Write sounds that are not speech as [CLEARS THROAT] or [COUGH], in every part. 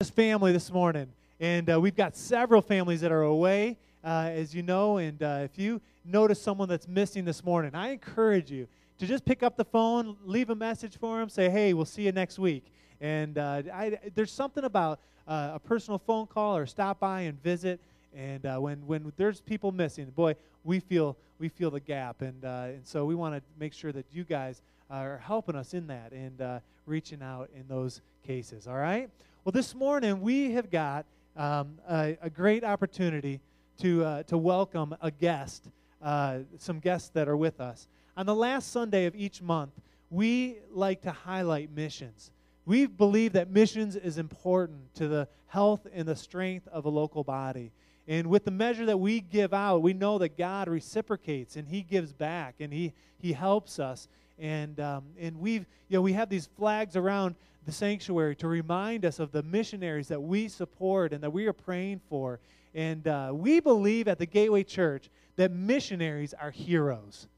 this family this morning, and uh, we've got several families that are away, uh, as you know. And uh, if you notice someone that's missing this morning, I encourage you to just pick up the phone, leave a message for them, say, "Hey, we'll see you next week." And uh, I, there's something about uh, a personal phone call or stop by and visit. And uh, when when there's people missing, boy, we feel we feel the gap, and and so we want to make sure that you guys are helping us in that and reaching out in those cases. All right. Well, this morning we have got um, a, a, great opportunity to, uh, to welcome a guest, uh, some guests that are with us. On the last Sunday of each month, we like to highlight missions. We believe that missions is important to the health and the strength of a local body. And with the measure that we give out, we know that God reciprocates and He gives back and He, he helps us. And, um, and we've, you know, we have these flags around the sanctuary to remind us of the missionaries that we support and that we are praying for. And uh, we believe at the Gateway Church that missionaries are heroes.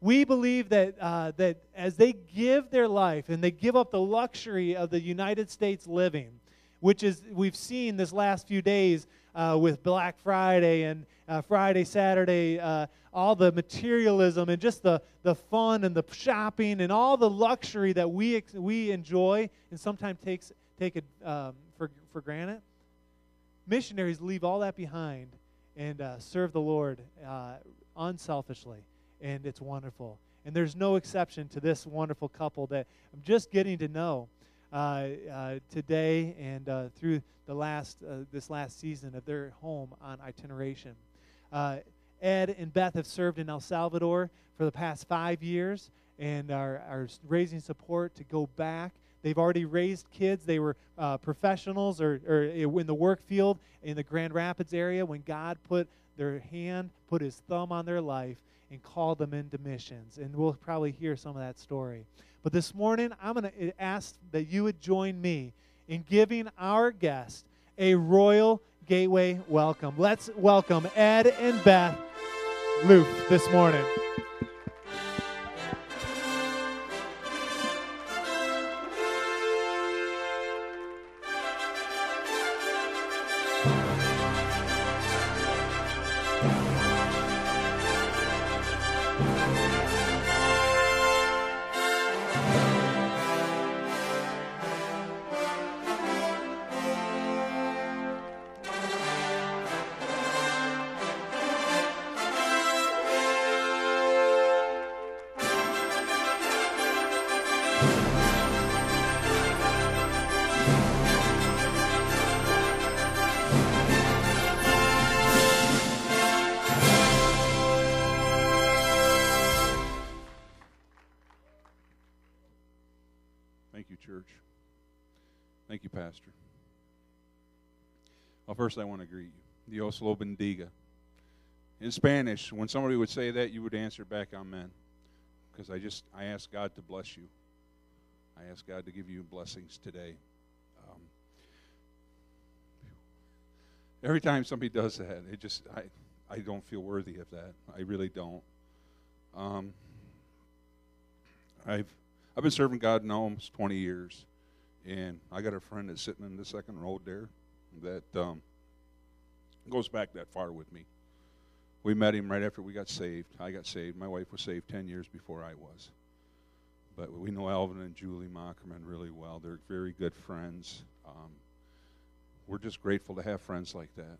We believe that, uh, that as they give their life and they give up the luxury of the United States living, which is we've seen this last few days uh, with Black Friday and uh, Friday, Saturday, uh, all the materialism and just the, the fun and the shopping and all the luxury that we, we enjoy and sometimes takes, take it um, for, for granted. Missionaries leave all that behind and uh, serve the Lord uh, unselfishly, and it's wonderful. And there's no exception to this wonderful couple that I'm just getting to know. Uh, uh, today and uh, through the last this last season of their home on itineration. Ed and Beth have served in El Salvador for the past five years and are, are raising support to go back. They've already raised kids. They were uh, professionals or, or in the work field in the Grand Rapids area when God put their hand, put his thumb on their life, and called them into missions. And we'll probably hear some of that story. But this morning, I'm going to eh, ask that you would join me in giving our guest a royal gateway welcome. Let's welcome Ed and Beth Loef this morning. First I want to greet you. Dios lo bendiga. In Spanish, when somebody would say that, you would answer back, Amen. Because I just, I ask God to bless you. I ask God to give you blessings today. Um, every time somebody does that, it just, I, I don't feel worthy of that. I really don't. Um, I've, I've been serving God now almost 20 years. And I got a friend that's sitting in the second row there that um, goes back that far with me. We met him right after we got saved. I got saved. My wife was saved 10 years before I was. But we know Alvin and Julie Mockerman really well. They're very good friends. Um, we're just grateful to have friends like that.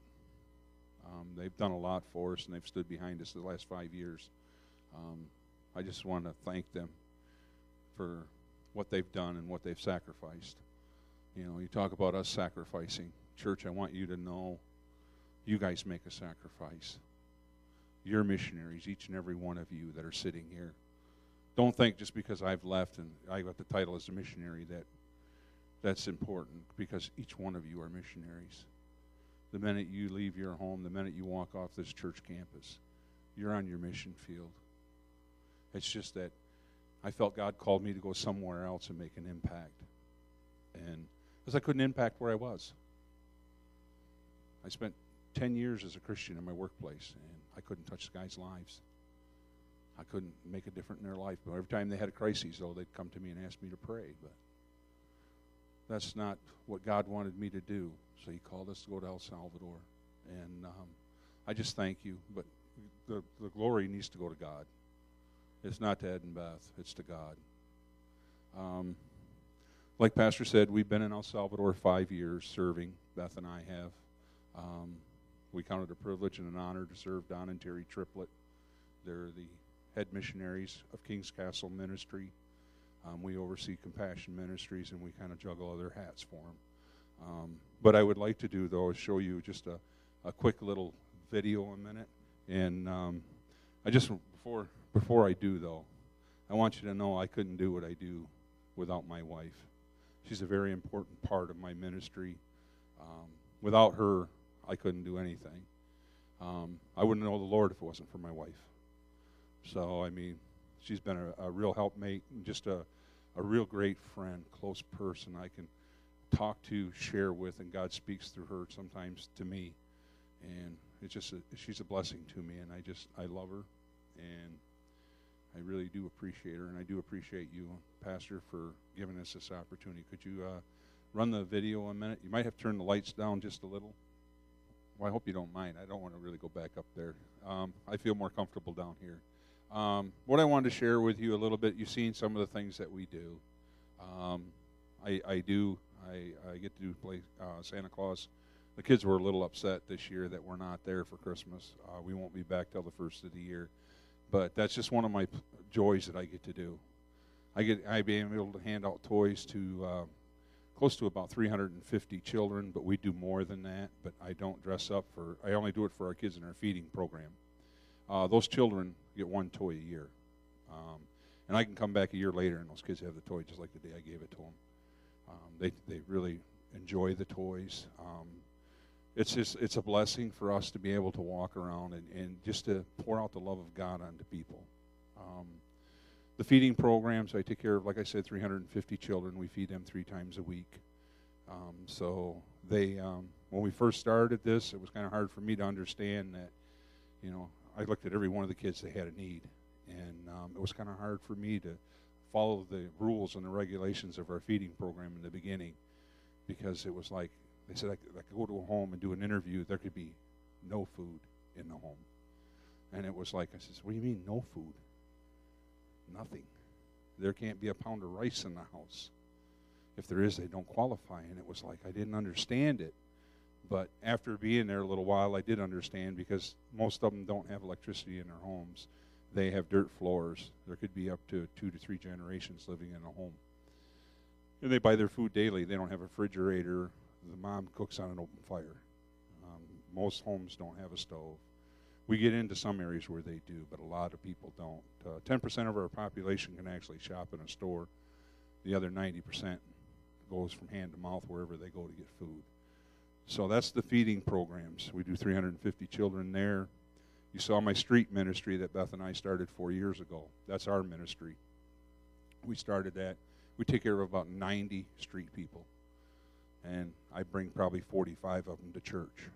Um, they've done a lot for us, and they've stood behind us the last five years. Um, I just want to thank them for what they've done and what they've sacrificed. You know, you talk about us sacrificing. Church, I want you to know you guys make a sacrifice. You're missionaries, each and every one of you that are sitting here. Don't think just because I've left and I got the title as a missionary that that's important because each one of you are missionaries. The minute you leave your home, the minute you walk off this church campus, you're on your mission field. It's just that I felt God called me to go somewhere else and make an impact. And because I couldn't impact where I was. I spent 10 years as a Christian in my workplace, and I couldn't touch the guys' lives. I couldn't make a difference in their life. But every time they had a crisis, though, they'd come to me and ask me to pray. But that's not what God wanted me to do. So He called us to go to El Salvador. And um, I just thank you. But the, the glory needs to go to God. It's not to Ed and Beth, it's to God. Um, like Pastor said, we've been in El Salvador five years serving. Beth and I have. Um, we count it a privilege and an honor to serve Don and Terry Triplett. They're the head missionaries of King's Castle Ministry. Um, we oversee Compassion Ministries, and we kind of juggle other hats for them. Um, but I would like to do, though, is show you just a, a quick little video a minute. And um, I just, before, before I do, though, I want you to know I couldn't do what I do without my wife. She's a very important part of my ministry. Um, without her, I couldn't do anything. Um, I wouldn't know the Lord if it wasn't for my wife. So, I mean, she's been a, a real helpmate and just a, a real great friend, close person I can talk to, share with, and God speaks through her sometimes to me. And it's just a, she's a blessing to me, and I just I love her, and I really do appreciate her, and I do appreciate you, Pastor, for giving us this opportunity. Could you uh, run the video a minute? You might have to turn the lights down just a little. Well, I hope you don't mind. I don't want to really go back up there. Um, I feel more comfortable down here. Um, what I wanted to share with you a little bit, you've seen some of the things that we do. Um, I, I, do, I, I, get to do play uh, Santa Claus. The kids were a little upset this year that we're not there for Christmas. Uh, we won't be back till the first of the year, but that's just one of my joys that I get to do. I get I being able to hand out toys to uh, close to about 350 children, but we do more than that. But I don't dress up for. I only do it for our kids in our feeding program. Uh, those children get one toy a year. Um, and I can come back a year later and those kids have the toy just like the day I gave it to them. Um, they, they really enjoy the toys. Um, it's just it's a blessing for us to be able to walk around and, and just to pour out the love of God onto people. The feeding programs, I take care of, like I said, 350 children. We feed them three times a week. Um, so they, um, when we first started this, it was kind of hard for me to understand that, you know, I looked at every one of the kids that had a need, and um, it was kind of hard for me to follow the rules and the regulations of our feeding program in the beginning because it was like they said I could, I could go to a home and do an interview. There could be no food in the home, and it was like I said, "What do you mean no food? Nothing. There can't be a pound of rice in the house. If there is, they don't qualify." And it was like I didn't understand it but after being there a little while, I did understand because most of them don't have electricity in their homes. They have dirt floors. There could be up to two to three generations living in a home. And they buy their food daily. They don't have a refrigerator. The mom cooks on an open fire. Um, most homes don't have a stove. We get into some areas where they do, but a lot of people don't. Uh, 10% of our population can actually shop in a store. The other 90% goes from hand to mouth wherever they go to get food. So that's the feeding programs. We do 350 children there. You saw my street ministry that Beth and I started four years ago. That's our ministry. We started that. We take care of about 90 street people. And I bring probably 45 of them to church.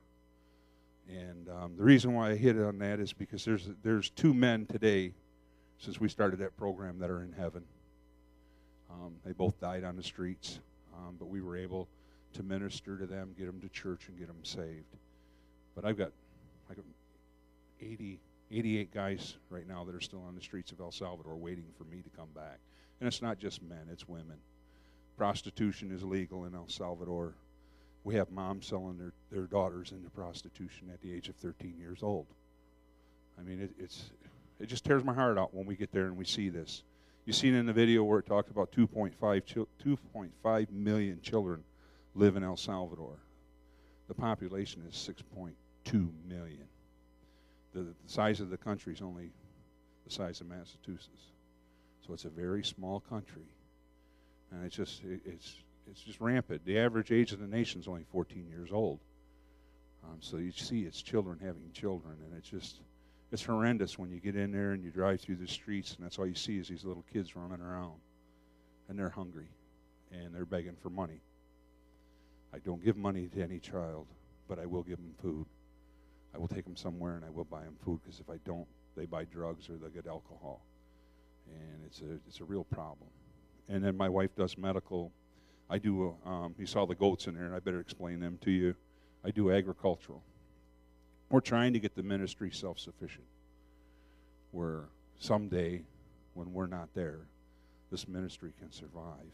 And um, the reason why I hit on that is because there's, there's two men today, since we started that program, that are in heaven. Um, they both died on the streets, um, but we were able to minister to them, get them to church, and get them saved. But I've got, got 80, 88 guys right now that are still on the streets of El Salvador waiting for me to come back. And it's not just men, it's women. Prostitution is legal in El Salvador. We have moms selling their, their daughters into prostitution at the age of 13 years old. I mean, it, it's, it just tears my heart out when we get there and we see this. You've seen in the video where it talked about 2.5, 2.5 million children live in El Salvador. The population is 6.2 million. The, the size of the country is only the size of Massachusetts. So it's a very small country. And it's just, it, it's, it's just rampant. The average age of the nation is only 14 years old. Um, so you see it's children having children, and it's just, it's horrendous when you get in there and you drive through the streets, and that's all you see is these little kids running around. And they're hungry, and they're begging for money. I don't give money to any child, but I will give them food. I will take them somewhere and I will buy them food because if I don't, they buy drugs or they get alcohol. And it's a, it's a real problem. And then my wife does medical I do, um, you saw the goats in there, and I better explain them to you. I do agricultural. We're trying to get the ministry self sufficient, where someday, when we're not there, this ministry can survive.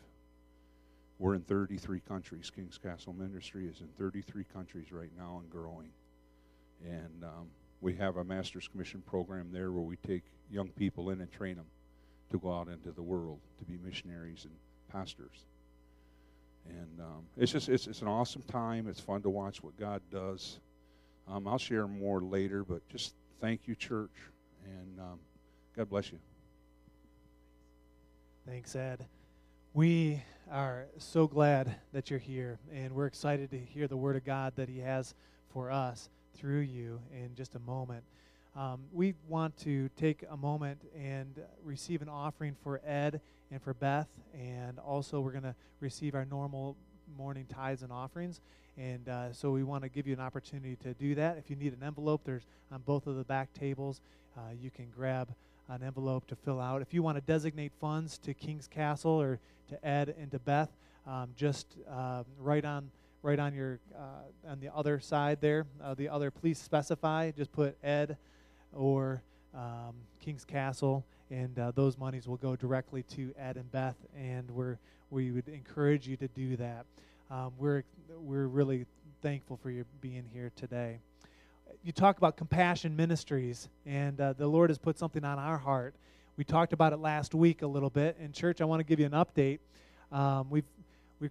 We're in 33 countries. King's Castle Ministry is in 33 countries right now and growing. And um, we have a Master's Commission program there where we take young people in and train them to go out into the world to be missionaries and pastors. And um, it's just it's, it's an awesome time. It's fun to watch what God does. Um, I'll share more later, but just thank you, church, and um, God bless you. Thanks, Ed. We are so glad that you're here, and we're excited to hear the Word of God that He has for us through you in just a moment. Um, we want to take a moment and receive an offering for Ed and for Beth, and also we're going to receive our normal morning tithes and offerings. And uh, so we want to give you an opportunity to do that. If you need an envelope, there's on both of the back tables. Uh, you can grab an envelope to fill out. If you want to designate funds to King's Castle or to Ed and to Beth, um, just uh, right on right on your uh, on the other side there, uh, the other please specify. Just put Ed or um, King's Castle, and uh, those monies will go directly to Ed and Beth, and we're we would encourage you to do that. Um, we're we're really thankful for you being here today you talk about compassion ministries, and uh, the Lord has put something on our heart. We talked about it last week a little bit. In church, I want to give you an update. Um, we've,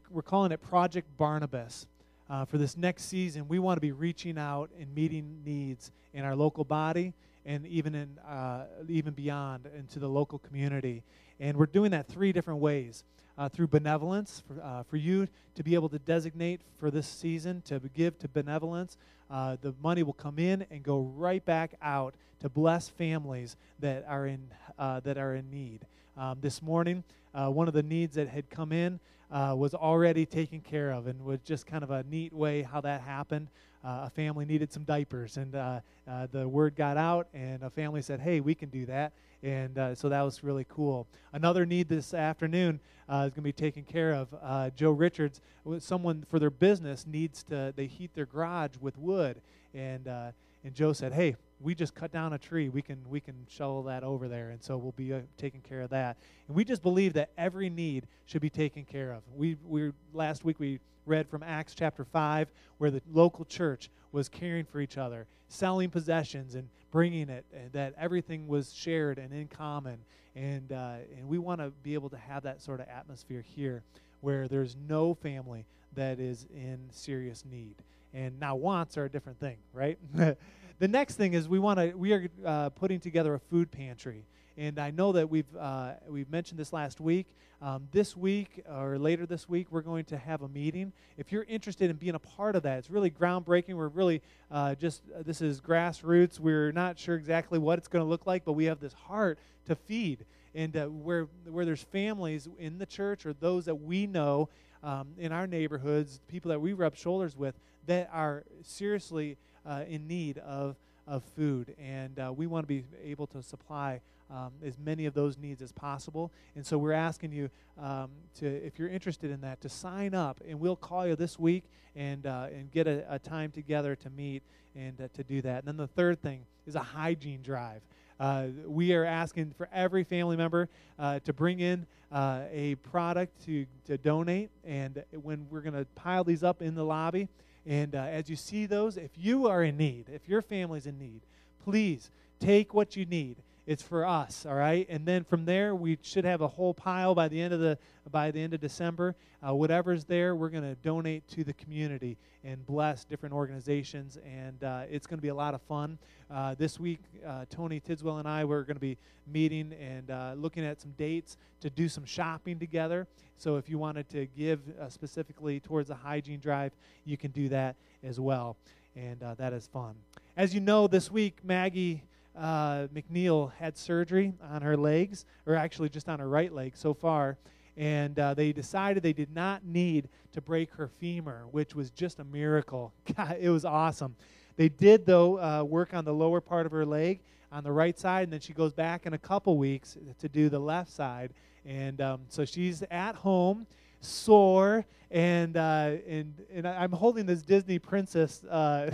we're calling it Project Barnabas. Uh, for this next season, we want to be reaching out and meeting needs in our local body and even in uh, even beyond into the local community. And we're doing that three different ways uh, through benevolence, for, uh, for you to be able to designate for this season to give to benevolence. Uh, the money will come in and go right back out to bless families that are in, uh, that are in need. Um, this morning, uh, one of the needs that had come in uh, was already taken care of and was just kind of a neat way how that happened. Uh, a family needed some diapers, and uh, uh, the word got out, and a family said, "Hey, we can do that." And uh, so that was really cool. Another need this afternoon uh, is going to be taken care of. Uh, Joe Richards, someone for their business needs to they heat their garage with wood, and and Joe said, "Hey, we just cut down a tree. We can we can shovel that over there, and so we'll be uh, taking care of that. And we just believe that every need should be taken care of. We we last week we read from Acts chapter 5, where the local church was caring for each other, selling possessions and bringing it, and that everything was shared and in common. And, uh, and we want to be able to have that sort of atmosphere here where there's no family that is in serious need. And now wants are a different thing, right? [LAUGHS] the next thing is we want to we are uh, putting together a food pantry and I know that we've uh, we've mentioned this last week. Um, this week or later this week, we're going to have a meeting. If you're interested in being a part of that, it's really groundbreaking. We're really uh, just uh, this is grassroots. We're not sure exactly what it's going to look like, but we have this heart to feed. And uh, where where there's families in the church or those that we know um, in our neighborhoods, people that we rub shoulders with, that are seriously uh, in need of of food, and uh, we want to be able to supply um, as many of those needs as possible. And so we're asking you um, to, if you're interested in that, to sign up, and we'll call you this week and uh, and get a, a, time together to meet and uh, to do that. And then the third thing is a hygiene drive. Uh, we are asking for every family member uh, to bring in uh, a product to, to donate. And when we're going to pile these up in the lobby, and uh, as you see those, if you are in need, if your family's in need, please take what you need it's for us all right? And then from there we should have a whole pile by the end of the by the end of december. Uh, whatever's there we're going to donate to the community and bless different organizations and uh, it's going to be a lot of fun. Uh, this week uh, tony tidswell and i we're going to be meeting and uh, looking at some dates to do some shopping together. So if you wanted to give uh, specifically towards the hygiene drive you can do that as well. And that is fun. As you know this week maggie uh, McNeil had surgery on her legs, or actually just on her right leg so far, and uh, they decided they did not need to break her femur, which was just a miracle. [LAUGHS] God, it was awesome. They did, though, uh, work on the lower part of her leg on the right side, and then she goes back in a couple weeks to do the left side. And um, so she's at home sore, And uh, and and I'm holding this Disney princess uh,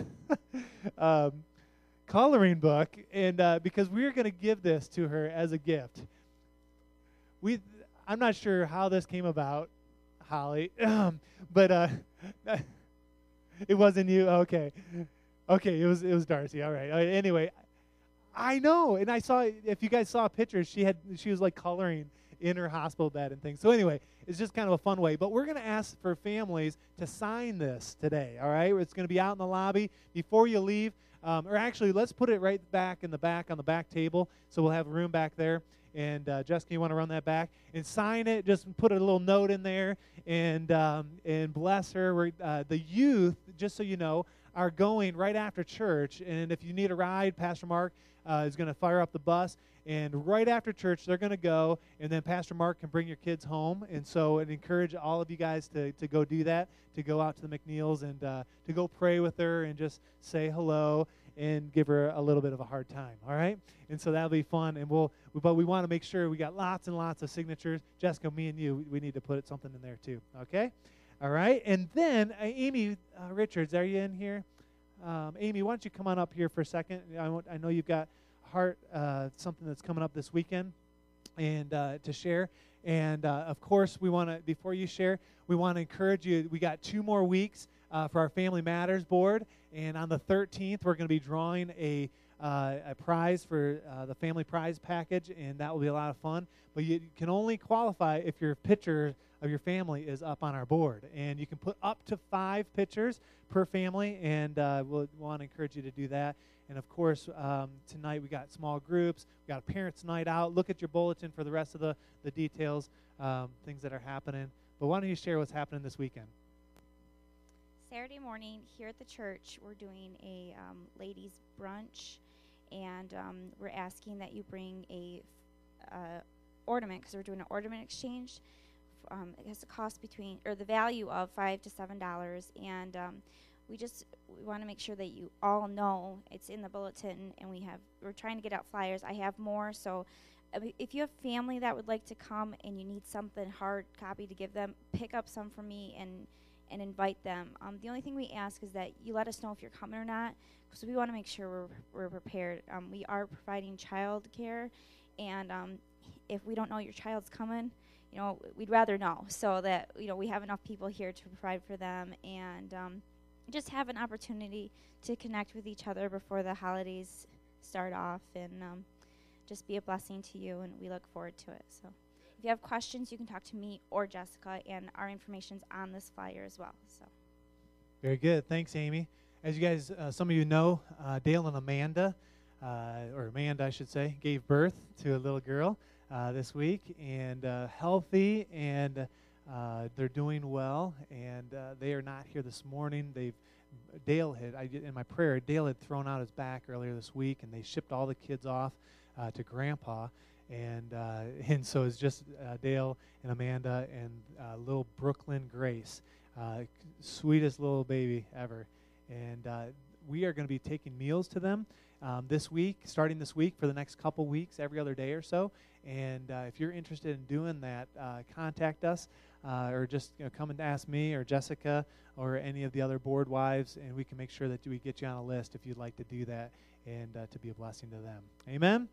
[LAUGHS] um, coloring book, and uh, because we're going to give this to her as a gift. We, I'm not sure how this came about, Holly, [CLEARS THROAT] but uh, [LAUGHS] it wasn't you. Okay, okay, it was it was Darcy. All right. Uh, anyway, I know, and I saw if you guys saw pictures, she had she was like coloring in her hospital bed and things. So anyway, it's just kind of a fun way. But we're going to ask for families to sign this today. All right, it's going to be out in the lobby before you leave. Um, or actually, let's put it right back in the back on the back table, so we'll have room back there. And uh, Jessica, you want to run that back and sign it? Just put a little note in there and um, and bless her. Uh, the youth, just so you know, are going right after church. And if you need a ride, Pastor Mark uh, is going to fire up the bus. And right after church, they're going to go, and then Pastor Mark can bring your kids home. And so, I'd encourage all of you guys to, to go do that, to go out to the McNeils and uh, to go pray with her and just say hello and give her a little bit of a hard time. All right, and so that'll be fun. And we'll, but we want to make sure we got lots and lots of signatures. Jessica, me and you, we need to put something in there too. Okay, all right. And then uh, Amy uh, Richards, are you in here? Um, Amy, why don't you come on up here for a second? I, I know you've got heart uh, something that's coming up this weekend, and uh, to share. And uh, of course, we want to before you share, we want to encourage you. We got two more weeks uh, for our Family Matters board, and on the 13th, we're going to be drawing a, uh, a prize for uh, the family prize package, and that will be a lot of fun. But you can only qualify if your picture of your family is up on our board. And you can put up to five pictures per family, and uh, we'll want to encourage you to do that. And of course, um, tonight we got small groups, we got a parents' night out. Look at your bulletin for the rest of the, the details, um, things that are happening. But why don't you share what's happening this weekend? Saturday morning here at the church, we're doing a um, ladies' brunch, and um, we're asking that you bring a uh, ornament because we're doing an ornament exchange. Um, it has a cost between or the value of five to seven dollars, and um, we just we want to make sure that you all know it's in the bulletin, and we have we're trying to get out flyers. I have more, so if you have family that would like to come and you need something hard copy to give them, pick up some for me and and invite them. Um, the only thing we ask is that you let us know if you're coming or not, because we want to make sure we're, we're prepared. Um, we are providing child care, and um, if we don't know your child's coming, you know, we'd rather know so that you know we have enough people here to provide for them and um, just have an opportunity to connect with each other before the holidays start off and um, just be a blessing to you. And we look forward to it. So. If you have questions, you can talk to me or Jessica, and our information's on this flyer as well. So. Very good. Thanks, Amy. As you guys, uh, some of you know, uh, Dale and Amanda, uh, or Amanda, I should say, gave birth to a little girl uh, this week, and uh, healthy, and uh, they're doing well. And they are not here this morning. They've Dale had, I, in my prayer, Dale had thrown out his back earlier this week, and they shipped all the kids off to Grandpa and uh, [LAUGHS] and so it's just uh, Dale and Amanda and uh, little Brooklyn Grace, uh, sweetest little baby ever, and uh, we are going to be taking meals to them um, this week, starting this week for the next couple weeks, every other day or so. And uh, if you're interested in doing that, contact us. or just you know, come and ask me or Jessica or any of the other board wives, and we can make sure that we get you on a list if you'd like to do that and to be a blessing to them. Amen.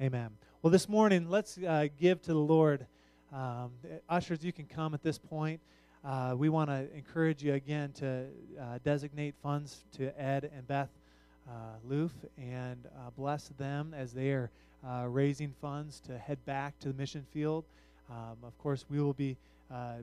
Amen. Well, this morning, let's uh, give to the Lord. Um, ushers, you can come at this point. Uh, we want to encourage you again to uh, designate funds to Ed and Beth uh, Loef and uh, bless them as they are uh, raising funds to head back to the mission field. Um, of course, we will be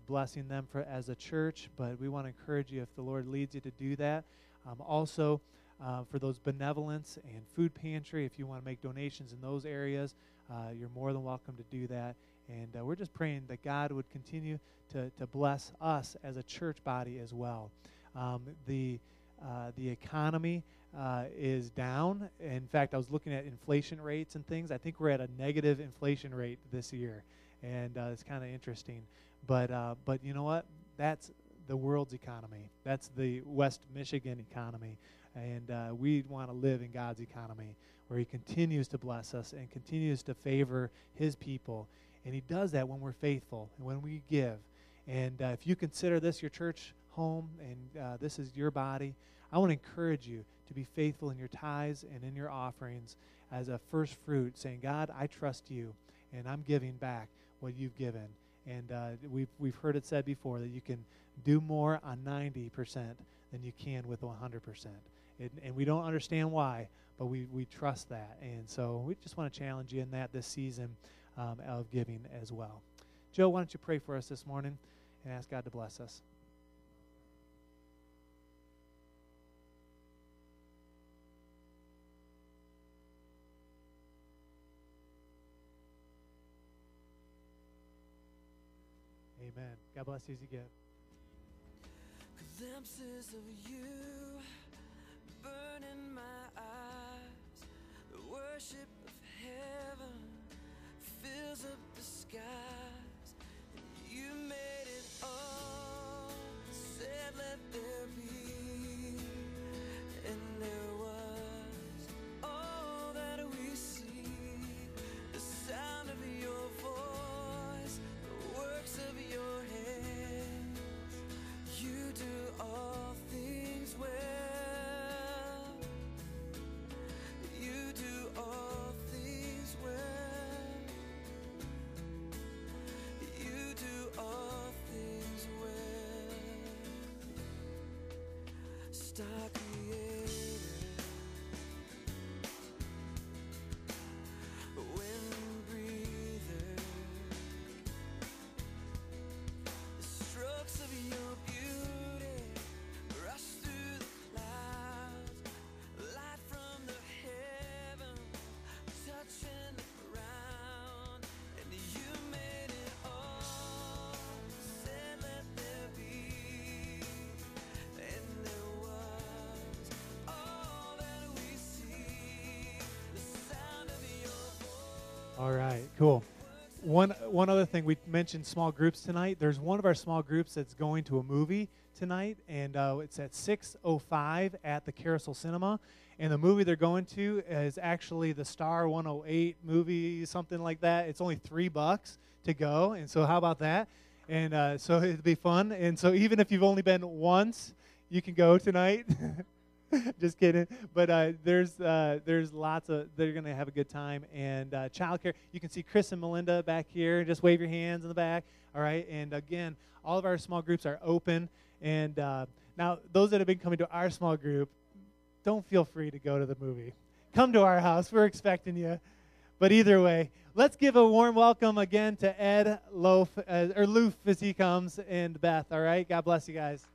blessing them for as a church, but we want to encourage you if the Lord leads you to do that. Um, also, uh, for those benevolence and food pantry. If you want to make donations in those areas, uh, you're more than welcome to do that. And uh, we're just praying that God would continue to, to bless us as a church body as well. Um, the, uh, the economy uh, is down. In fact, I was looking at inflation rates and things. I think we're at a negative inflation rate this year. And it's kind of interesting. But, but you know what? That's the world's economy. That's the West Michigan economy. And uh, we want to live in God's economy where He continues to bless us and continues to favor His people. And He does that when we're faithful and when we give. And uh, if you consider this your church home and uh, this is your body, I want to encourage you to be faithful in your tithes and in your offerings as a first fruit, saying, God, I trust you, and I'm giving back what you've given. And uh, we've, we've heard it said before that you can do more on 90% than you can with 100%. It, and we don't understand why, but we, we trust that. And so we just want to challenge you in that this season um, of giving as well. Joe, why don't you pray for us this morning and ask God to bless us? Amen. God bless you as you give. Glimpses of you burn in my eyes. The worship of heaven fills up the skies. You made it all. Said, let Star cool. One one other thing we mentioned small groups tonight. There's one of our small groups that's going to a movie tonight, and uh, it's at 6:05 at the Carousel Cinema. And the movie they're going to is actually the Star 108 movie, something like that. It's only three bucks to go, and so how about that? And uh, so it'd be fun. And so even if you've only been once, you can go tonight. [LAUGHS] [LAUGHS] just kidding. But uh, there's uh, there's lots of they're gonna have a good time and uh, childcare. You can see Chris and Melinda back here. Just wave your hands in the back. All right. And again, all of our small groups are open. And uh, now those that have been coming to our small group, don't feel free to go to the movie. Come to our house. We're expecting you. But either way, let's give a warm welcome again to Ed Loaf uh, or Loef as he comes and Beth. All right. God bless you guys.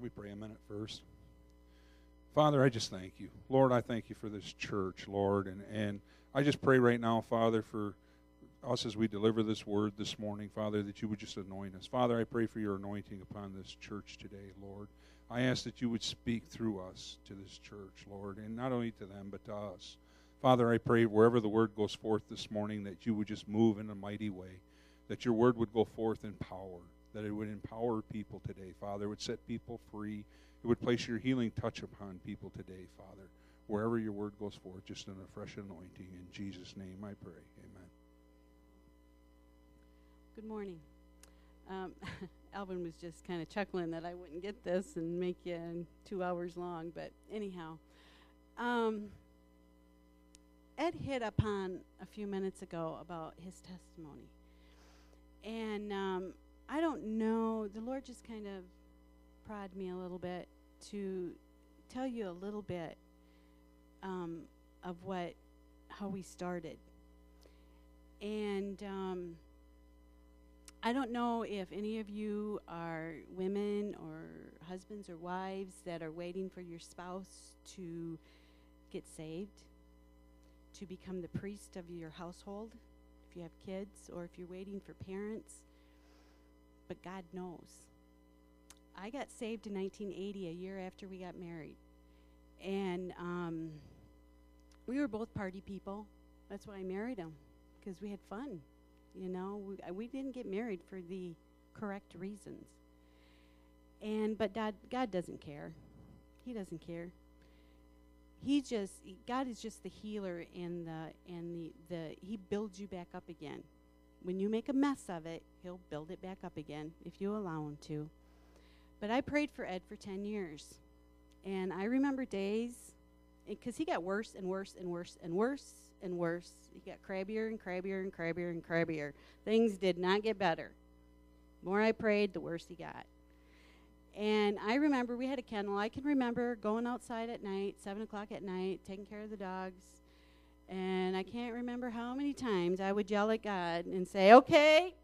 We pray a minute first? Father, I just thank you. Lord, I thank you for this church, Lord. And, and I just pray right now, Father, for us as we deliver this word this morning, Father, that you would just anoint us. Father, I pray for your anointing upon this church today, Lord. I ask that you would speak through us to this church, Lord, and not only to them, but to us. Father, I pray wherever the word goes forth this morning that you would just move in a mighty way, that your word would go forth in power, that it would empower people today, Father, it would set people free. It would place your healing touch upon people today, Father. Wherever your word goes forth, just in a fresh anointing. In Jesus' name I pray. Amen. Good morning. Um, [LAUGHS] Alvin was just kind of chuckling that I wouldn't get this and make you two hours long, but anyhow. Um, Ed hit upon a few minutes ago about his testimony. And um, I don't know, the Lord just kind of prod me a little bit to tell you a little bit um, of what, how we started. And um, I don't know if any of you are women or husbands or wives that are waiting for your spouse to get saved, to become the priest of your household, if you have kids, or if you're waiting for parents. But God knows. I got saved in 1980, a year after we got married. And um, we were both party people. That's why I married him, because we had fun. You know, we, we didn't get married for the correct reasons. And but God, God doesn't care. He doesn't care. he just God is just the healer and the and the the he builds you back up again. When you make a mess of it, he'll build it back up again if you allow him to. But I prayed for Ed for 10 years. And I remember days because he got worse and worse and worse and worse and worse. He got crabbier and crabbier and crabbier and crabbier. Things did not get better. The more I prayed, the worse he got. And I remember we had a kennel. I can remember going outside at night, 7 o'clock at night, taking care of the dogs. And I can't remember how many times I would yell at God and say, okay,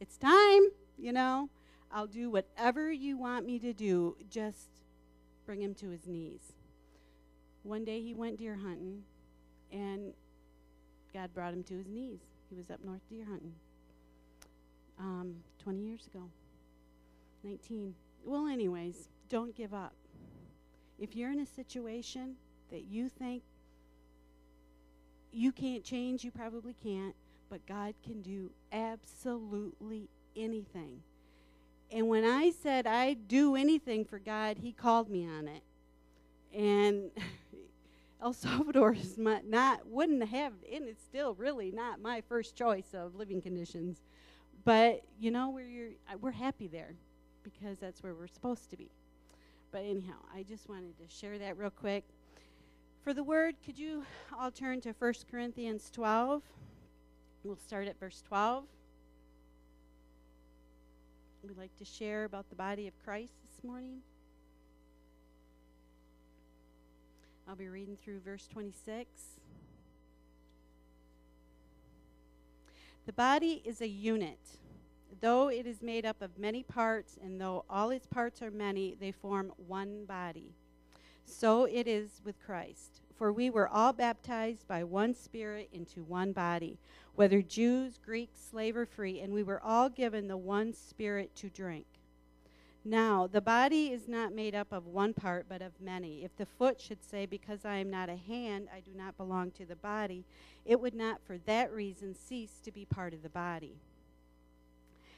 it's time, you know. I'll do whatever you want me to do. Just bring him to his knees. One day he went deer hunting, and God brought him to his knees. He was up north deer hunting um, 20 years ago, 19. Well, anyways, don't give up. If you're in a situation that you think you can't change, you probably can't, but God can do absolutely anything. And when I said I'd do anything for God, He called me on it. And [LAUGHS] El Salvador is my, not wouldn't have, and it's still really not my first choice of living conditions. But you know, we're we're happy there because that's where we're supposed to be. But anyhow, I just wanted to share that real quick. For the word, could you all turn to 1 Corinthians 12? We'll start at verse 12. We'd like to share about the body of Christ this morning. I'll be reading through verse 26. The body is a unit. Though it is made up of many parts, and though all its parts are many, they form one body. So it is with Christ. For we were all baptized by one Spirit into one body, whether Jews, Greeks, slave, or free, and we were all given the one Spirit to drink. Now, the body is not made up of one part, but of many. If the foot should say, Because I am not a hand, I do not belong to the body, it would not for that reason cease to be part of the body.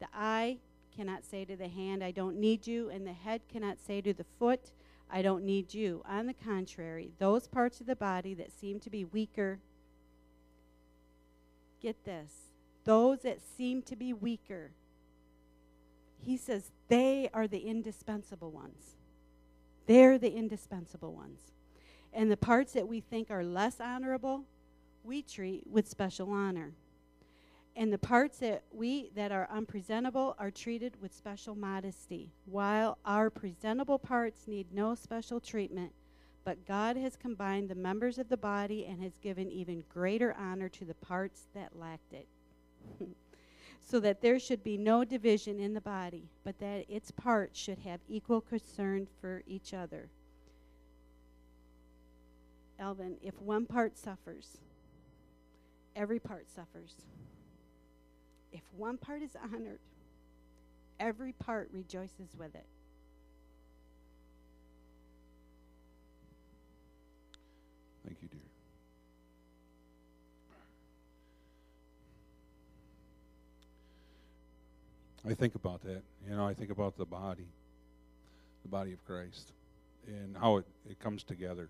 The eye cannot say to the hand, I don't need you, and the head cannot say to the foot, I don't need you. On the contrary, those parts of the body that seem to be weaker, get this, those that seem to be weaker, he says they are the indispensable ones. They're the indispensable ones. And the parts that we think are less honorable, we treat with special honor. And the parts that we that are unpresentable are treated with special modesty, while our presentable parts need no special treatment. But God has combined the members of the body and has given even greater honor to the parts that lacked it. [LAUGHS] so that there should be no division in the body, but that its parts should have equal concern for each other. Elvin, if one part suffers, every part suffers. If one part is honored, every part rejoices with it. Thank you, dear. I think about that. You know, I think about the body, the body of Christ, and how it, it comes together.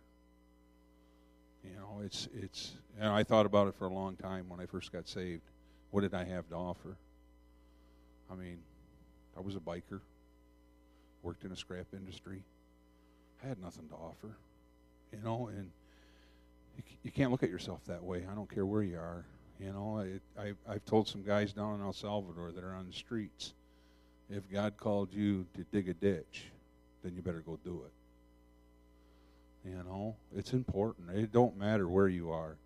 You know, it's it's. And I thought about it for a long time when I first got saved. What did I have to offer? I mean, I was a biker, worked in a scrap industry. I had nothing to offer, you know, and you, can't look at yourself that way. I don't care where you are. You know, it, I, I've told some guys down in El Salvador that are on the streets, if God called you to dig a ditch, then you better go do it. You know, it's important. It don't matter where you are.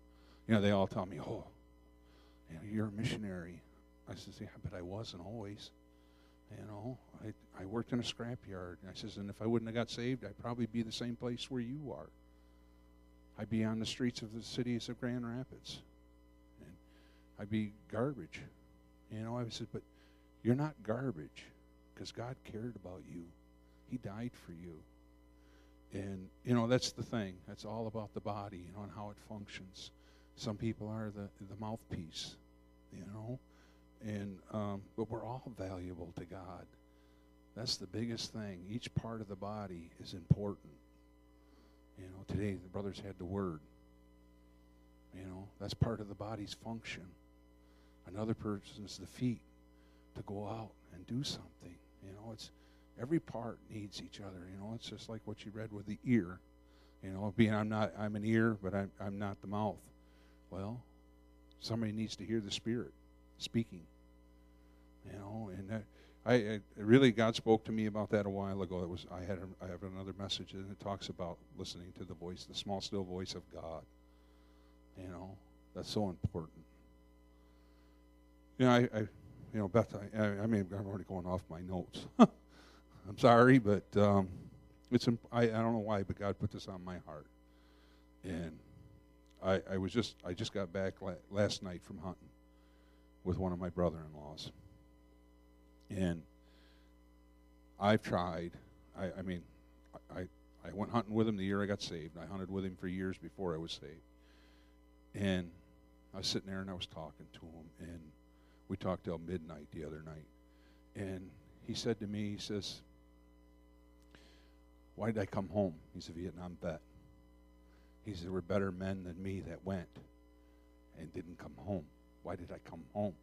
You know, they all tell me, "Oh, you're a missionary." I says, "Yeah, but I wasn't always." You know, I I worked in a scrapyard. I says, "And if I wouldn't have got saved, I'd probably be the same place where you are." I'd be on the streets of the cities of Grand Rapids. And I'd be garbage. You know, I said, but you're not garbage because God cared about you. He died for you. And, you know, that's the thing. That's all about the body, you know, and how it functions. Some people are the, the mouthpiece, you know. And um, but we're all valuable to God. That's the biggest thing. Each part of the body is important. You know, today the brothers had the word. You know, that's part of the body's function. Another person's the feet to go out and do something. You know, it's every part needs each other. You know, it's just like what you read with the ear. You know, being I'm not I'm an ear, but I'm I'm not the mouth. Well, somebody needs to hear the Spirit speaking. You know, and that, I, I really God spoke to me about that a while ago. It was I had I have another message and it talks about listening to the voice, the small still voice of God. You know, that's so important. You know, I, I you know, Beth, I, I, I mean, I'm already going off my notes. [LAUGHS] I'm sorry, but um, it's imp- I, I don't know why, but God put this on my heart, and I, I was just I just got back la- last night from hunting with one of my brother-in-laws, and I've tried. I, I mean, I, I went hunting with him the year I got saved. I hunted with him for years before I was saved, and I was sitting there and I was talking to him, and we talked till midnight the other night, and he said to me, he says, "Why did I come home?" He's a Vietnam vet. He said, "There were better men than me that went and didn't come home. Why did I come home?"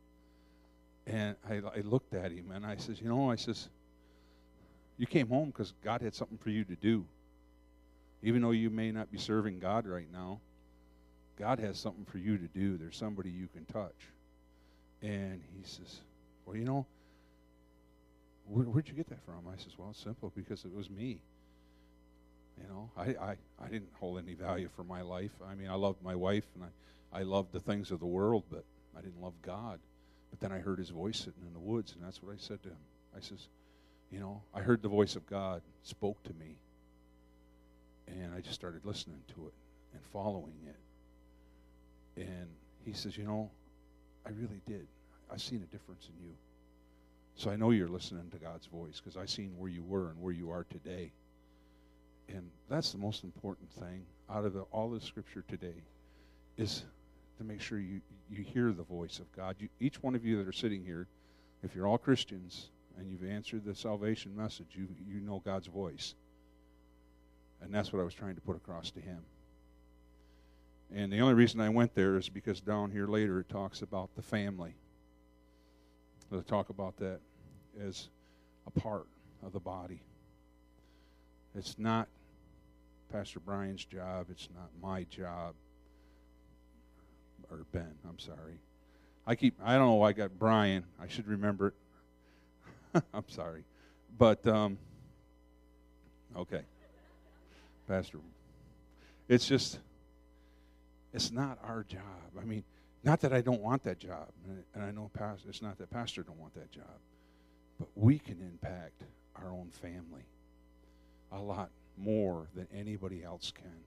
And I, I looked at him and I says, "You know," I says, "You came home because God had something for you to do. Even though you may not be serving God right now, God has something for you to do. There's somebody you can touch." And he says, Well, you know, where, where'd you get that from? I says, Well, it's simple because it was me. You know, I, I, I didn't hold any value for my life. I mean, I loved my wife and I, I loved the things of the world, but I didn't love God. But then I heard his voice sitting in the woods, and that's what I said to him. I says, You know, I heard the voice of God spoke to me, and I just started listening to it and following it. And he says, You know, I really did. I've seen a difference in you. So I know you're listening to God's voice because I've seen where you were and where you are today. And that's the most important thing out of the, all the scripture today is to make sure you, you hear the voice of God. You, each one of you that are sitting here, if you're all Christians and you've answered the salvation message, you, you know God's voice. And that's what I was trying to put across to him. And the only reason I went there is because down here later it talks about the family. They'll talk about that as a part of the body. It's not Pastor Brian's job, it's not my job. Or Ben, I'm sorry. I keep I don't know why I got Brian. I should remember it. [LAUGHS] I'm sorry. But um okay. Pastor it's just it's not our job. I mean, not that I don't want that job, and I know pastor, it's not that pastor don't want that job, but we can impact our own family a lot more than anybody else can.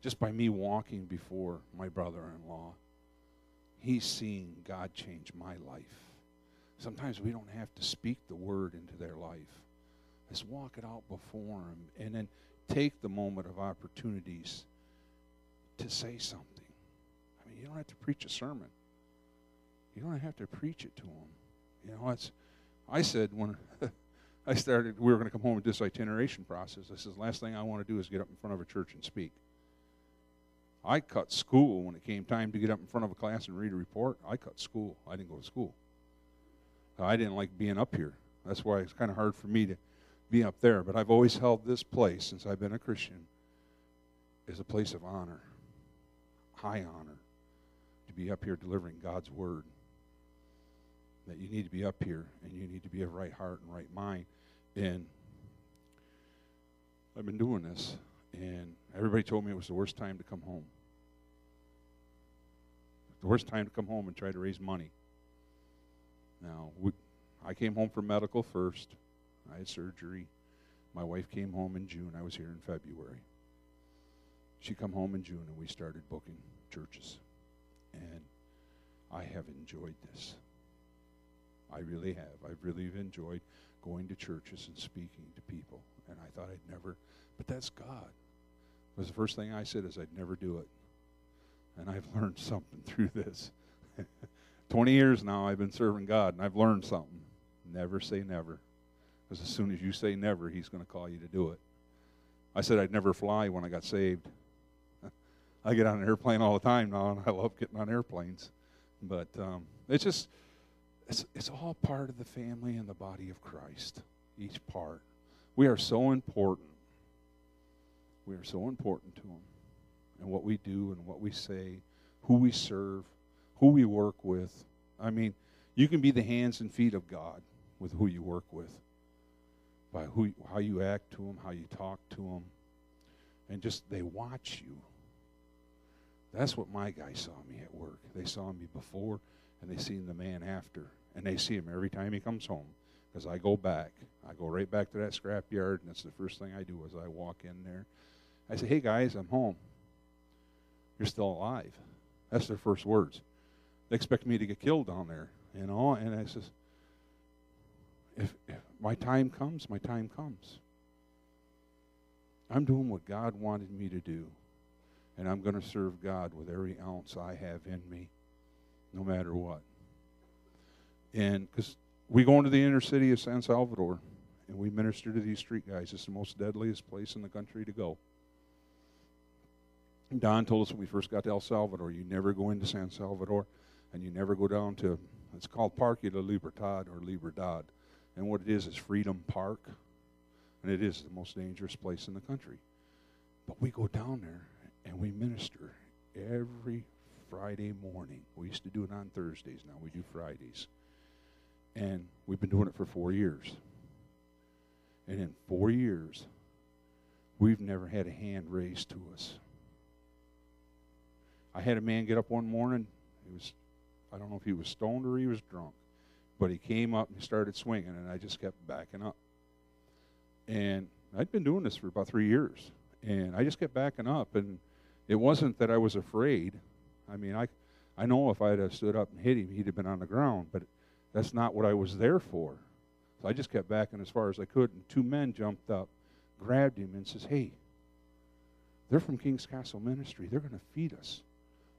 Just by me walking before my brother-in-law, he's seeing God change my life. Sometimes we don't have to speak the word into their life. Let's walk it out before them, and then take the moment of opportunities to say something. I mean, you don't have to preach a sermon. You don't have to preach it to them. You know, it's. I said when [LAUGHS] I started, we were going to come home with this itineration process. I said, last thing I want to do is get up in front of a church and speak. I cut school when it came time to get up in front of a class and read a report. I cut school. I didn't go to school. I didn't like being up here. That's why it's kind of hard for me to be up there. But I've always held this place since I've been a Christian as a place of honor high honor to be up here delivering God's word. That you need to be up here and you need to be of right heart and right mind. And I've been doing this, and everybody told me it was the worst time to come home. The worst time to come home and try to raise money. Now, we, I came home from medical first. I had surgery. My wife came home in June. I was here in February. she come home in June and we started booking churches. And I have enjoyed this. I really have. I've really enjoyed going to churches and speaking to people. And I thought I'd never, but that's God. Was the first thing I said is I'd never do it. And I've [LAUGHS] learned something through this. [LAUGHS] 20 years now I've been serving God and I've learned something. Never say never. Because as soon as you say never, He's going to call you to do it. I said I'd never fly when I got saved. [LAUGHS] I get on an airplane all the time now, and I love getting on airplanes. But um, it's just, it's, it's all part of the family and the body of Christ, each part. We are so important. We are so important to Him. And what we do and what we say, who we serve, who we work with. I mean, you can be the hands and feet of God with who you work with, by who, how you act to Him, how you talk to Him. And just, they watch you. That's what my guys saw me at work. They saw me before, and they seen the man after. And they see him every time he comes home. Because I go back. I go right back to that scrap yard, and that's the first thing I do as I walk in there. I say, hey, guys, I'm home. You're still alive. That's their first words. They expect me to get killed down there, you know? And I says, if, if my time comes, my time comes. I'm doing what God wanted me to do and I'm going to serve God with every ounce I have in me, no matter what. And because we go into the inner city of San Salvador and we minister to these street guys, it's the most deadliest place in the country to go. Don told us when we first got to El Salvador, you never go into San Salvador and you never go down to, it's called Parque de Libertad or Libertad. And what it is is Freedom Park. And it is the most dangerous place in the country. But we go down there and we minister every Friday morning. We used to do it on Thursdays. Now we do Fridays. And we've been doing it for four years. And in four years, we've never had a hand raised to us. I had a man get up one morning. He was, I don't know if he was stoned or he was drunk, but he came up and he started swinging, and I just kept backing up. And I'd been doing this for about three years, and I just kept backing up, and it wasn't that I was afraid. I mean, I, I know if I'd have stood up and hit him, he'd have been on the ground, but that's not what I was there for. So I just kept backing as far as I could, and two men jumped up, grabbed him, and says, "Hey, they're from King's Castle Ministry. They're going to feed us."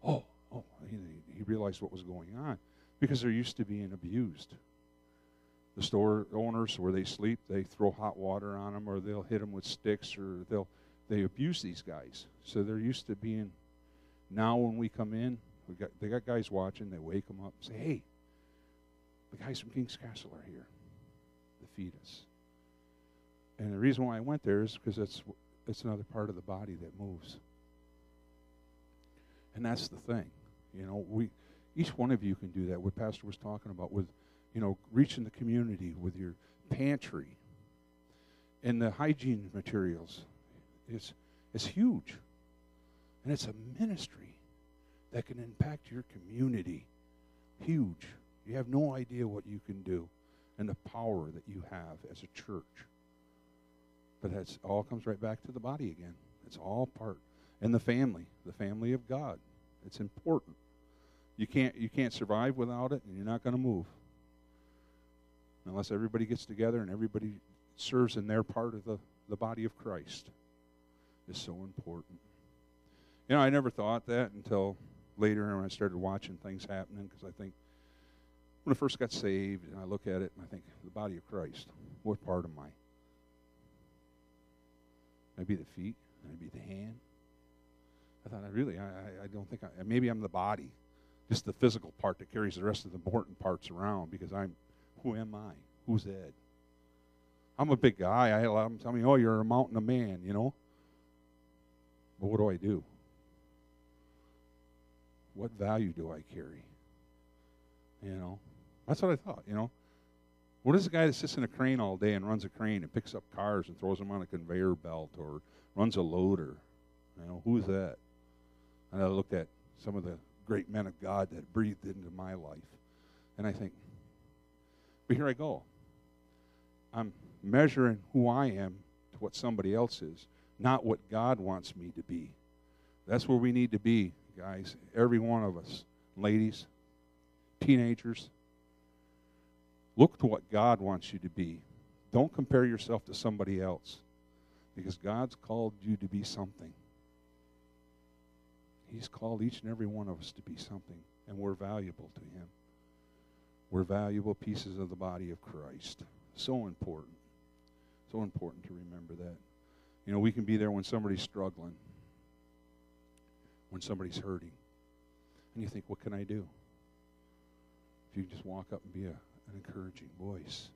Oh, oh, he, he realized what was going on because they're used to being abused. The store owners, where they sleep, they throw hot water on them, or they'll hit them with sticks, or they'll they abuse these guys. So they're used to being. Now when we come in, we got they got guys watching. They wake them up and say, "Hey, the guys from King's Castle are here to feed us." And the reason why I went there is because it's it's another part of the body that moves. And that's the thing, you know. We each one of you can do that. What Pastor was talking about with, you know, reaching the community with your pantry and the hygiene materials is, is huge. And it's a ministry that can impact your community. Huge. You have no idea what you can do and the power that you have as a church. But it all comes right back to the body again. It's all part. And the family, the family of God. It's important. You can't you can't survive without it and you're not going to move. Unless everybody gets together and everybody serves in their part of the, the body of Christ is so important. You know, I never thought that until later when I started watching things happening because I think when I first got saved and I look at it and I think, the body of Christ, what part am I? Maybe the feet, maybe the hand. I thought, I really, I, I don't think I, maybe I'm the body, just the physical part that carries the rest of the important parts around because I'm, who am I? Who's Ed? I'm a big guy. I had a lot of them tell me, oh, you're a mountain of man, you know? But what do I do? What value do I carry? You know, that's what I thought, you know. What is the guy that sits in a crane all day and runs a crane and picks up cars and throws them on a conveyor belt or runs a loader? You know, who's that? And I looked at some of the great men of God that breathed into my life. And I think, but here I go. I'm measuring who I am to what somebody else is, not what God wants me to be. That's where we need to be, guys. Every one of us. Ladies, teenagers. Look to what God wants you to be. Don't compare yourself to somebody else because God's called you to be something. He's called each and every one of us to be something, and we're valuable to Him. We're valuable pieces of the body of Christ. So important. So important to remember that. You know, we can be there when somebody's struggling, when somebody's hurting. And you think, what can I do? If you just walk up and be a, an encouraging voice,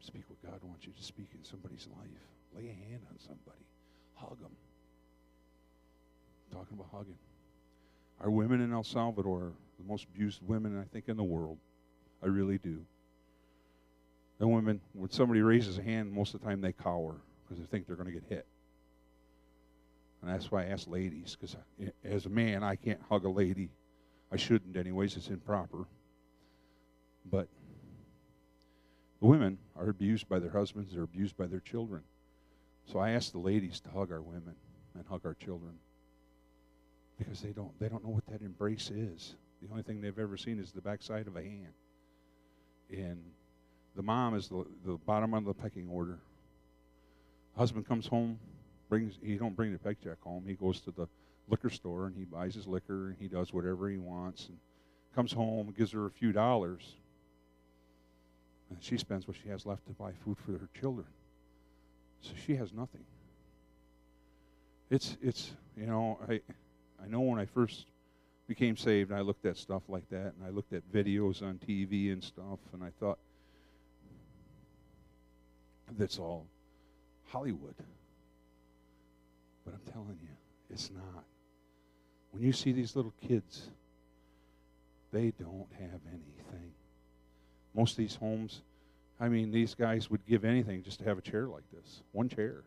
speak what God wants you to speak in somebody's life, lay a hand on somebody, hug them. Talking about hugging. Our women in El Salvador are the most abused women, I think, in the world. I really do. The women, when somebody raises a hand, most of the time they cower because they think they're going to get hit. And that's why I ask ladies, because as a man, I can't hug a lady. I shouldn't, anyways. It's improper. But the women are abused by their husbands, they're abused by their children. So I ask the ladies to hug our women and hug our children because they don't they don't know what that embrace is. The only thing they've ever seen is the backside of a hand. And the mom is the, the bottom of the pecking order. Husband comes home, brings he don't bring the paycheck home. He goes to the liquor store and he buys his liquor and he does whatever he wants and comes home and gives her a few dollars. And she spends what she has left to buy food for her children. So she has nothing. It's it's you know, I I know when I first became saved, I looked at stuff like that, and I looked at videos on TV and stuff, and I thought, that's all Hollywood. But I'm telling you, it's not. When you see these little kids, they don't have anything. Most of these homes, I mean, these guys would give anything just to have a chair like this, one chair.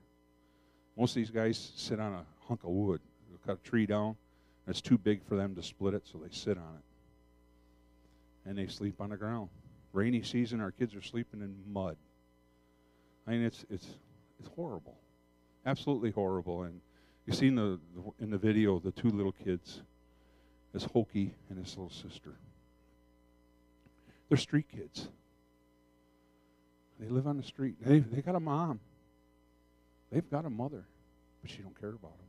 Most of these guys sit on a hunk of wood. They'll cut a tree down, and it's too big for them to split it, so they sit on it. And they sleep on the ground. Rainy season, our kids are sleeping in mud. I mean, it's it's it's horrible, absolutely horrible. And you seen the, the in the video the two little kids, this Hokey and his little sister. They're street kids. They live on the street. They they got a mom. They've got a mother, but she don't care about them.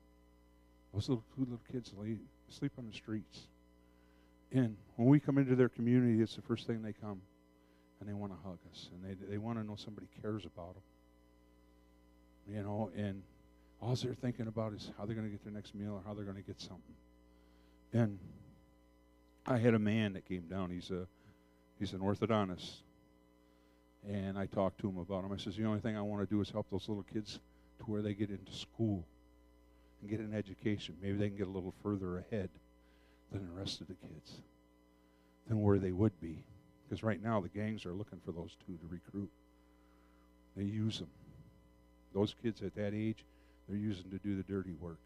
Those little two little kids lay, sleep on the streets. And when we come into their community, it's the first thing they come and they want to hug us and they, they want to know somebody cares about them. You know, and all they're thinking about is how they're going to get their next meal or how they're going to get something. And I had a man that came down. He's a he's an orthodontist. And I talked to him about him. I says, the only thing I want to do is help those little kids to where they get into school and get an education. Maybe they can get a little further ahead than the rest of the kids, than where they would be. Because right now the gangs are looking for those two to recruit. They use them. Those kids at that age, they're using to do the dirty work.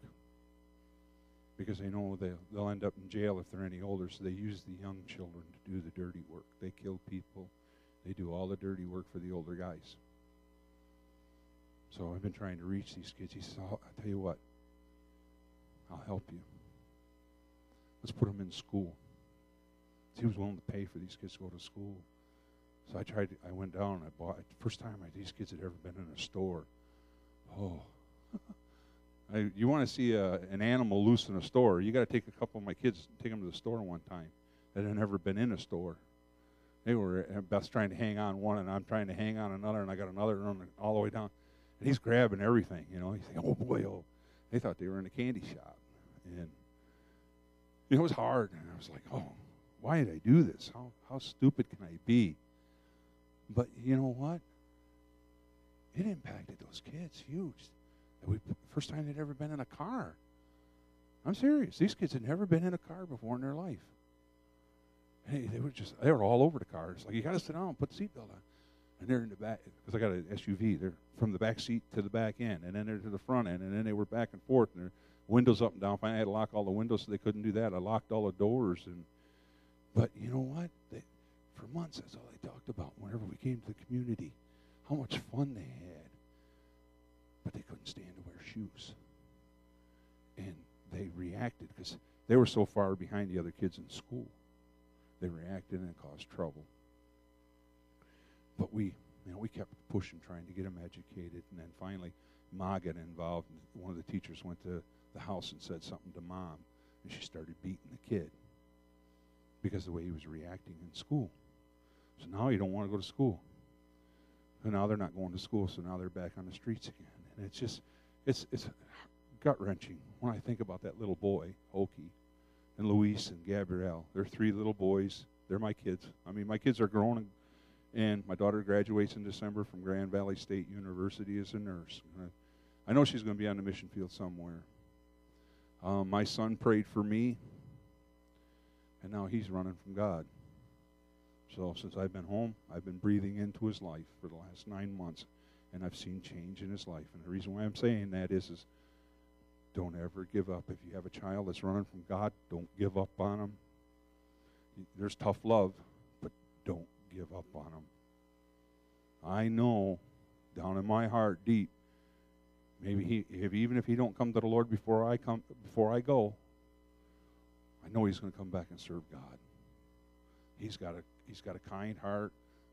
Because they know they'll, they'll end up in jail if they're any older, so they use the young children to do the dirty work. They kill people. They do all the dirty work for the older guys. So I've been trying to reach these kids. He says, oh, I'll, I'll tell you what, I'll help you. Let's put them in school. He was willing to pay for these kids to go to school. So I tried. I went down. I bought. First time these kids had ever been in a store. Oh, I, you want to see a, an animal loose in a store? You got to take a couple of my kids, take them to the store one time that had never been in a store. They were best trying to hang on one, and I'm trying to hang on another, and I got another running all the way down, and he's grabbing everything. You know, he's like, "Oh boy, oh." They thought they were in a candy shop, and it was hard. And I was like, "Oh, why did I do this? How, how stupid can I be? But you know what? It impacted those kids huge. We, first time they'd ever been in a car. I'm serious. These kids had never been in a car before in their life. Hey, they were just, they were all over the cars. Like, you got to sit down, put the seatbelt on. And they're in the back, because I got an SUV. They're from the back seat to the back end, and then they're to the front end, and then they were back and forth, and their windows up and down. Finally, I had to lock all the windows so they couldn't do that. I locked all the doors, and but you know what? They, for months, that's all they talked about whenever we came to the community. How much fun they had. Couldn't stand to wear shoes. And they reacted because they were so far behind the other kids in school. They reacted and it caused trouble. But we, you know, we kept pushing, trying to get them educated, and then finally, Ma got involved. And one of the teachers went to the house and said something to Mom, and she started beating the kid because of the way he was reacting in school. So now he don't want to go to school. And now they're not going to school, so now they're back on the streets again. And it's just, it's it's gut wrenching when I think about that little boy, Oki, and Luis and Gabrielle. They're three little boys. They're my kids. I mean, my kids are grown, and, and my daughter graduates in December from Grand Valley State University as a nurse. I, I know she's going to be on the mission field somewhere. Um, my son prayed for me, and now he's running from God. So since I've been home, I've been breathing into his life for the last nine months, and I've seen change in his life. And the reason why I'm saying that is, is don't ever give up. If you have a child that's running from God, don't give up on them. There's tough love, but don't give up on them. I know down in my heart, deep, maybe he, if, even if he don't come to the Lord before I come, before I go, I know he's going to come back and serve God. He's got a he's got a kind heart.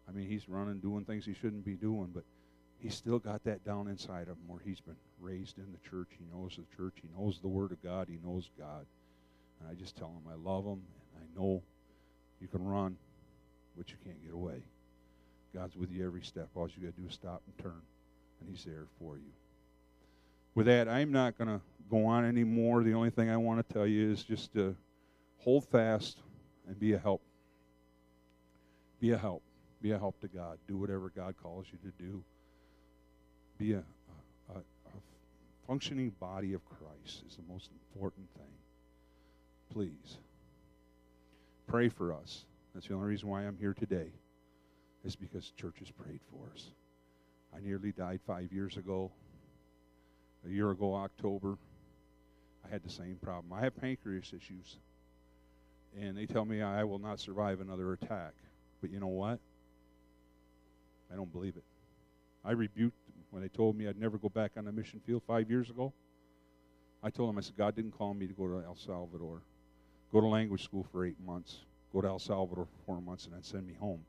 I mean, he's running, doing things he shouldn't be doing, but he's still got that down inside of him where he's been raised in the church. He knows the church. He knows the Word of God. He knows God. And I just tell him I love him, and I know you can run, but you can't get away. God's with you every step. All you got to do is stop and turn, and he's there for you. With that, I'm not going to go on anymore. The only thing I want to tell you is just to hold fast and be a help be a help. Be a help to God. Do whatever God calls you to do. Be a, a, a functioning body of Christ is the most important thing. Please. Pray for us. That's the only reason why I'm here today, is because church has prayed for us. I nearly died five years ago. A year ago, October, I had the same problem. I have pancreas issues, and they tell me I will not survive another attack. But you know what? I don't believe it. I rebuked them when they told me I'd never go back on the mission field five years ago. I told them, I said, God didn't call me to go to El Salvador, go to language school for eight months, go to El Salvador for four months, and then send me home.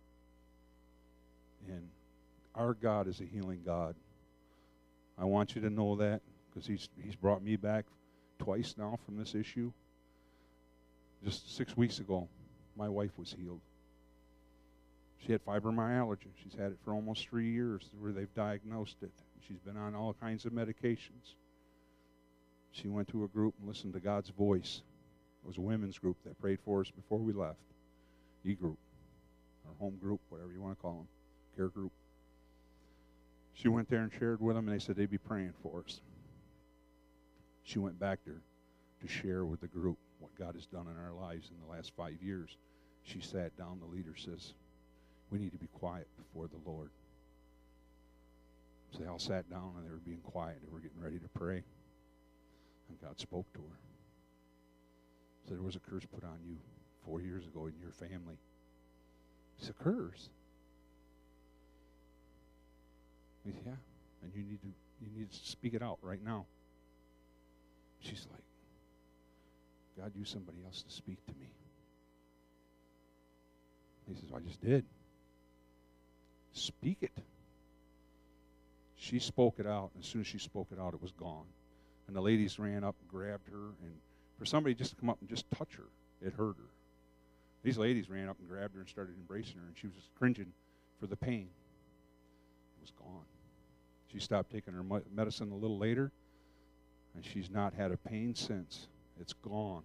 And our God is a healing God. I want you to know that because he's, he's brought me back twice now from this issue. Just six weeks ago, my wife was healed. She had fibromyalgia. She's had it for almost three years where they've diagnosed it. She's been on all kinds of medications. She went to a group and listened to God's voice. It was a women's group that prayed for us before we left. E group, or home group, whatever you want to call them, care group. She went there and shared with them, and they said they'd be praying for us. She went back there to share with the group what God has done in our lives in the last five years. She sat down, the leader says, we need to be quiet before the Lord. So they all sat down and they were being quiet. They were getting ready to pray. And God spoke to her. So there was a curse put on you four years ago in your family. It's a curse. He said, yeah. And you need to you need to speak it out right now. She's like, God used somebody else to speak to me. He says, I just did. Speak it. She spoke it out. As soon as she spoke it out, it was gone. And the ladies ran up and grabbed her. And for somebody just to come up and just touch her, it hurt her. These ladies ran up and grabbed her and started embracing her, and she was just cringing for the pain. It was gone. She stopped taking her medicine a little later, and she's not had a pain since. It's gone.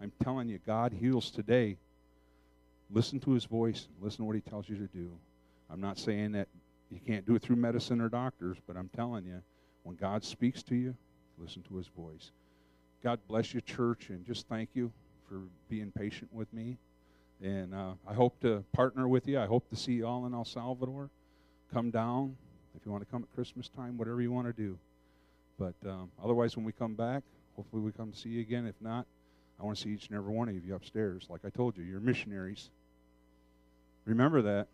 I'm telling you, God heals today. Listen to his voice, listen to what he tells you to do. I'm not saying that you can't do it through medicine or doctors, but I'm telling you, when God speaks to you, listen to his voice. God bless you, church, and just thank you for being patient with me. And uh, I hope to partner with you. I hope to see you all in El Salvador. Come down if you want to come at Christmas time, whatever you want to do. But um, otherwise, when we come back, hopefully we come to see you again. If not, I want to see each and every one of you upstairs. Like I told you, you're missionaries. Remember that.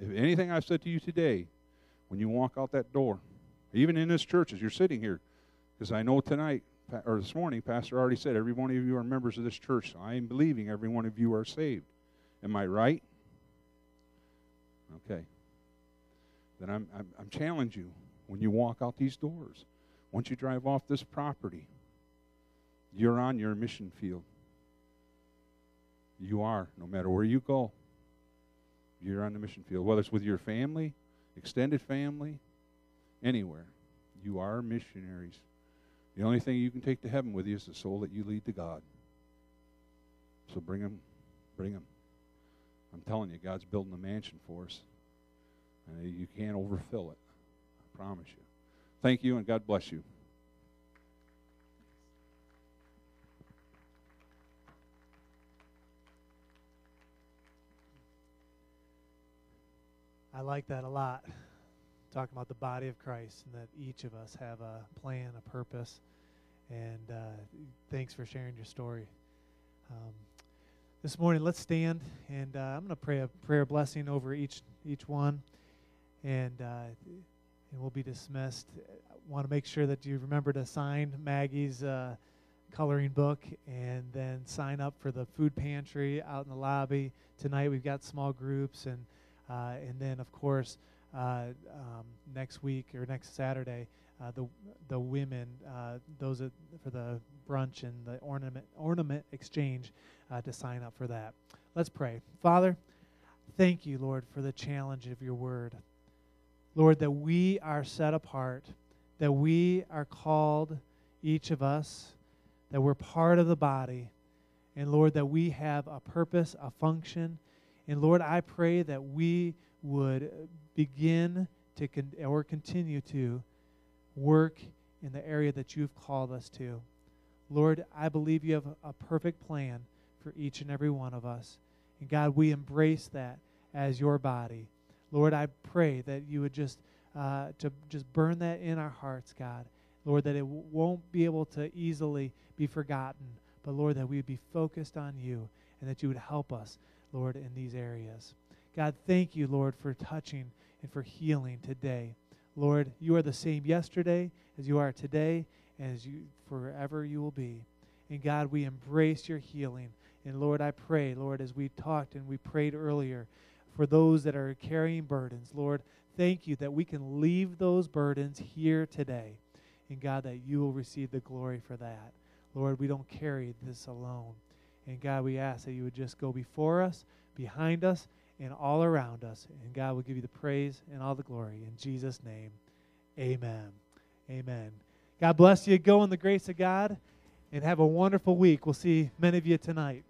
If anything I've said to you today, when you walk out that door, even in this church as you're sitting here, because I know tonight or this morning, Pastor already said, every one of you are members of this church. So I am believing every one of you are saved. Am I right? Okay. Then I'm, I'm, I'm challenge you when you walk out these doors. Once you drive off this property, you're on your mission field. You are, no matter where you go. You're on the mission field, whether it's with your family, extended family, anywhere. You are missionaries. The only thing you can take to heaven with you is the soul that you lead to God. So bring them, bring them. I'm telling you, God's building a mansion for us, and you can't overfill it. I promise you. Thank you, and God bless you. I like that a lot. Talking about the body of Christ and that each of us have a plan, a purpose. And uh, thanks for sharing your story. Um, this morning, let's stand, and uh, I'm going to pray a prayer blessing over each each one, and uh, and we'll be dismissed. I want to make sure that you remember to sign Maggie's uh, coloring book, and then sign up for the food pantry out in the lobby tonight. We've got small groups and. Uh, and then, of course, uh, um, next week or next Saturday, uh, the the women, those for the brunch and the ornament ornament exchange, to sign up for that. Let's pray, Father. Thank you, Lord, for the challenge of your word. Lord, that we are set apart, that we are called, each of us, that we're part of the body, and Lord, that we have a purpose, a function, and Lord, I pray that we would begin to con- or continue to work in the area that you've called us to. Lord, I believe you have a perfect plan for each and every one of us. And God, we embrace that as your body. Lord, I pray that you would just uh, to just burn that in our hearts, God. Lord, that it w- won't be able to easily be forgotten, but Lord, that we would be focused on you and that you would help us Lord, in these areas. God, thank you, Lord, for touching and for healing today. Lord, you are the same yesterday as you are today and as you forever you will be. And God, we embrace your healing. And Lord, I pray, Lord, as we talked and we prayed earlier, for those that are carrying burdens, Lord, thank you that we can leave those burdens here today. And God, that you will receive the glory for that. Lord, we don't carry this alone. And God, we ask that you would just go before us, behind us, and all around us. And God will give you the praise and all the glory. In Jesus' name, amen. Amen. God bless you. Go in the grace of God and have a wonderful week. We'll see many of you tonight.